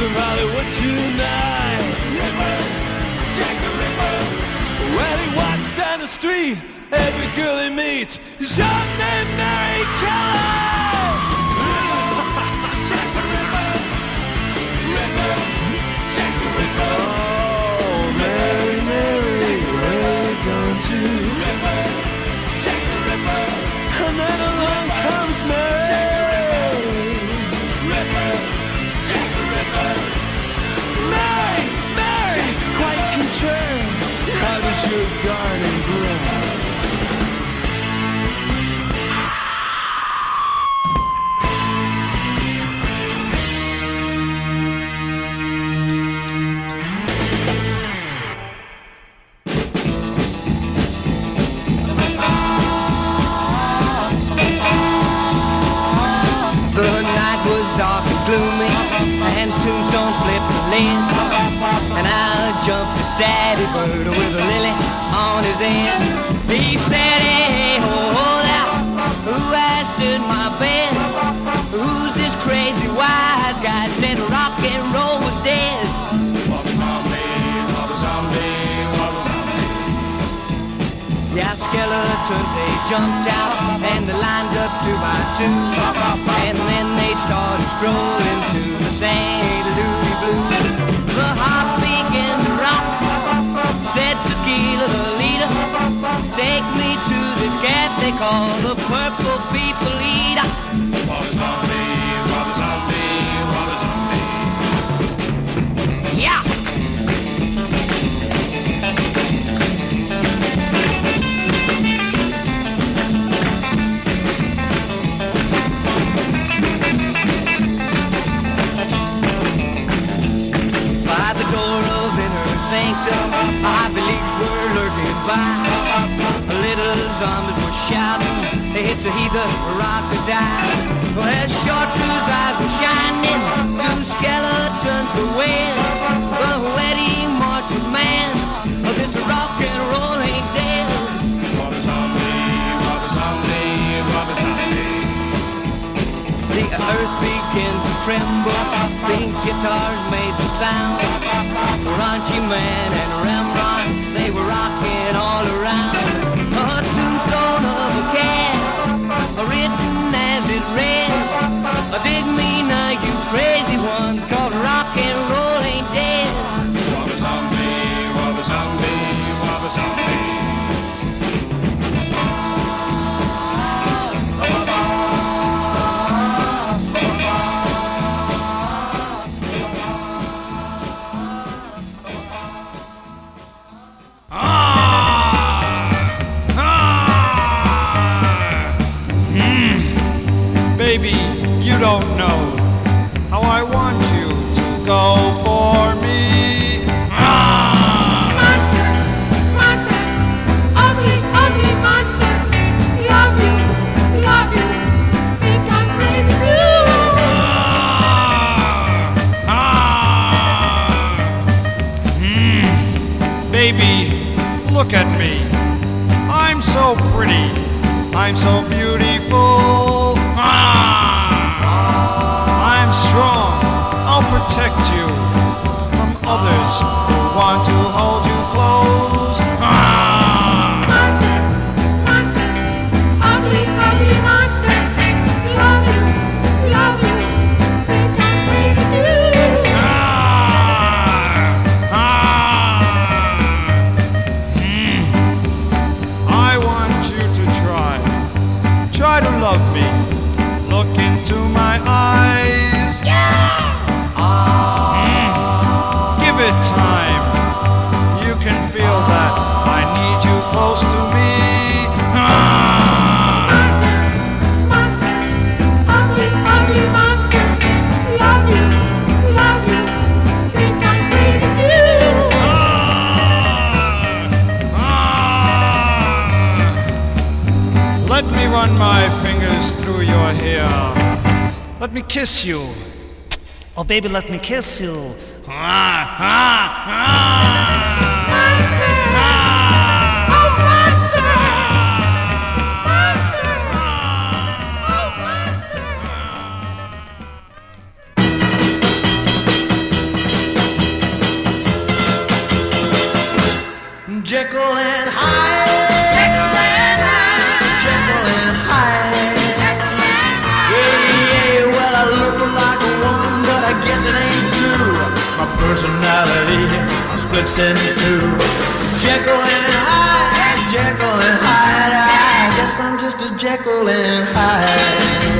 The Hollywood tonight. Ripper, Jack the Ripper. Well, he walks down the street, every girl he meets is your name, Mary Kelly. Jack the Ripper, Ripper, Jack the Ripper. Oh, Mary, Mary, where you going to? Ripper, Jack the Ripper. And tombstones flipped the lid. And I jumped a daddy bird with a lily on his end. He said, hey, hold out, who has stood my bed? Who's this crazy wise guy said rock and roll was dead? Wabba zombie, wabba zombie, wabba zombie. Yeah, skeletons, they jumped out and they lined up two by two. And then they started strolling to the St. Louis Blues. The heart began to rock, Said tequila, the leader, take me to this cafe called the Purple People Eater. What a zombie, what a zombie, what a zombie. Yeah! By the door sanctum. Leaks were lurking by. Little zombies were shouting. they hit a heathen rock to die. Well, as short blue's eyes were shining. Two skeletons were waiting. The wetty marching man. This rock and roll ain't dead. Earth began to tremble. Pink guitars made the sound. Raunchy Man and Rembrandt, they were rocking all around. A tombstone of a cat, written as it read. Dig me now, you crazy ones, don't know how I want you to go for me. Ah! Monster, monster, ugly, ugly monster. Love you, love you. Think I'm crazy ah! Ah! Hmm. Baby, look at me. I'm so pretty. I'm so beautiful. Run my fingers through your hair. Let me kiss you. Oh, baby, let me kiss you. Jekyll in two. Jekyll and Hyde. Jekyll and Hyde. I guess I'm just a Jekyll and Hyde.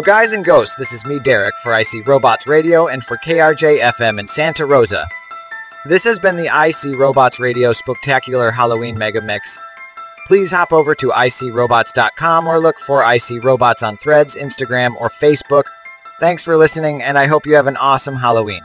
Well, guys and ghosts, this is me, Derek, for IseeRobots Radio and for KRJ FM in Santa Rosa. This has been the IseeRobots Radio Spectacular Halloween Mega Mix. Please hop over to iseerobots.com or look for IseeRobots on Threads, Instagram, or Facebook. Thanks for listening, and I hope you have an awesome Halloween.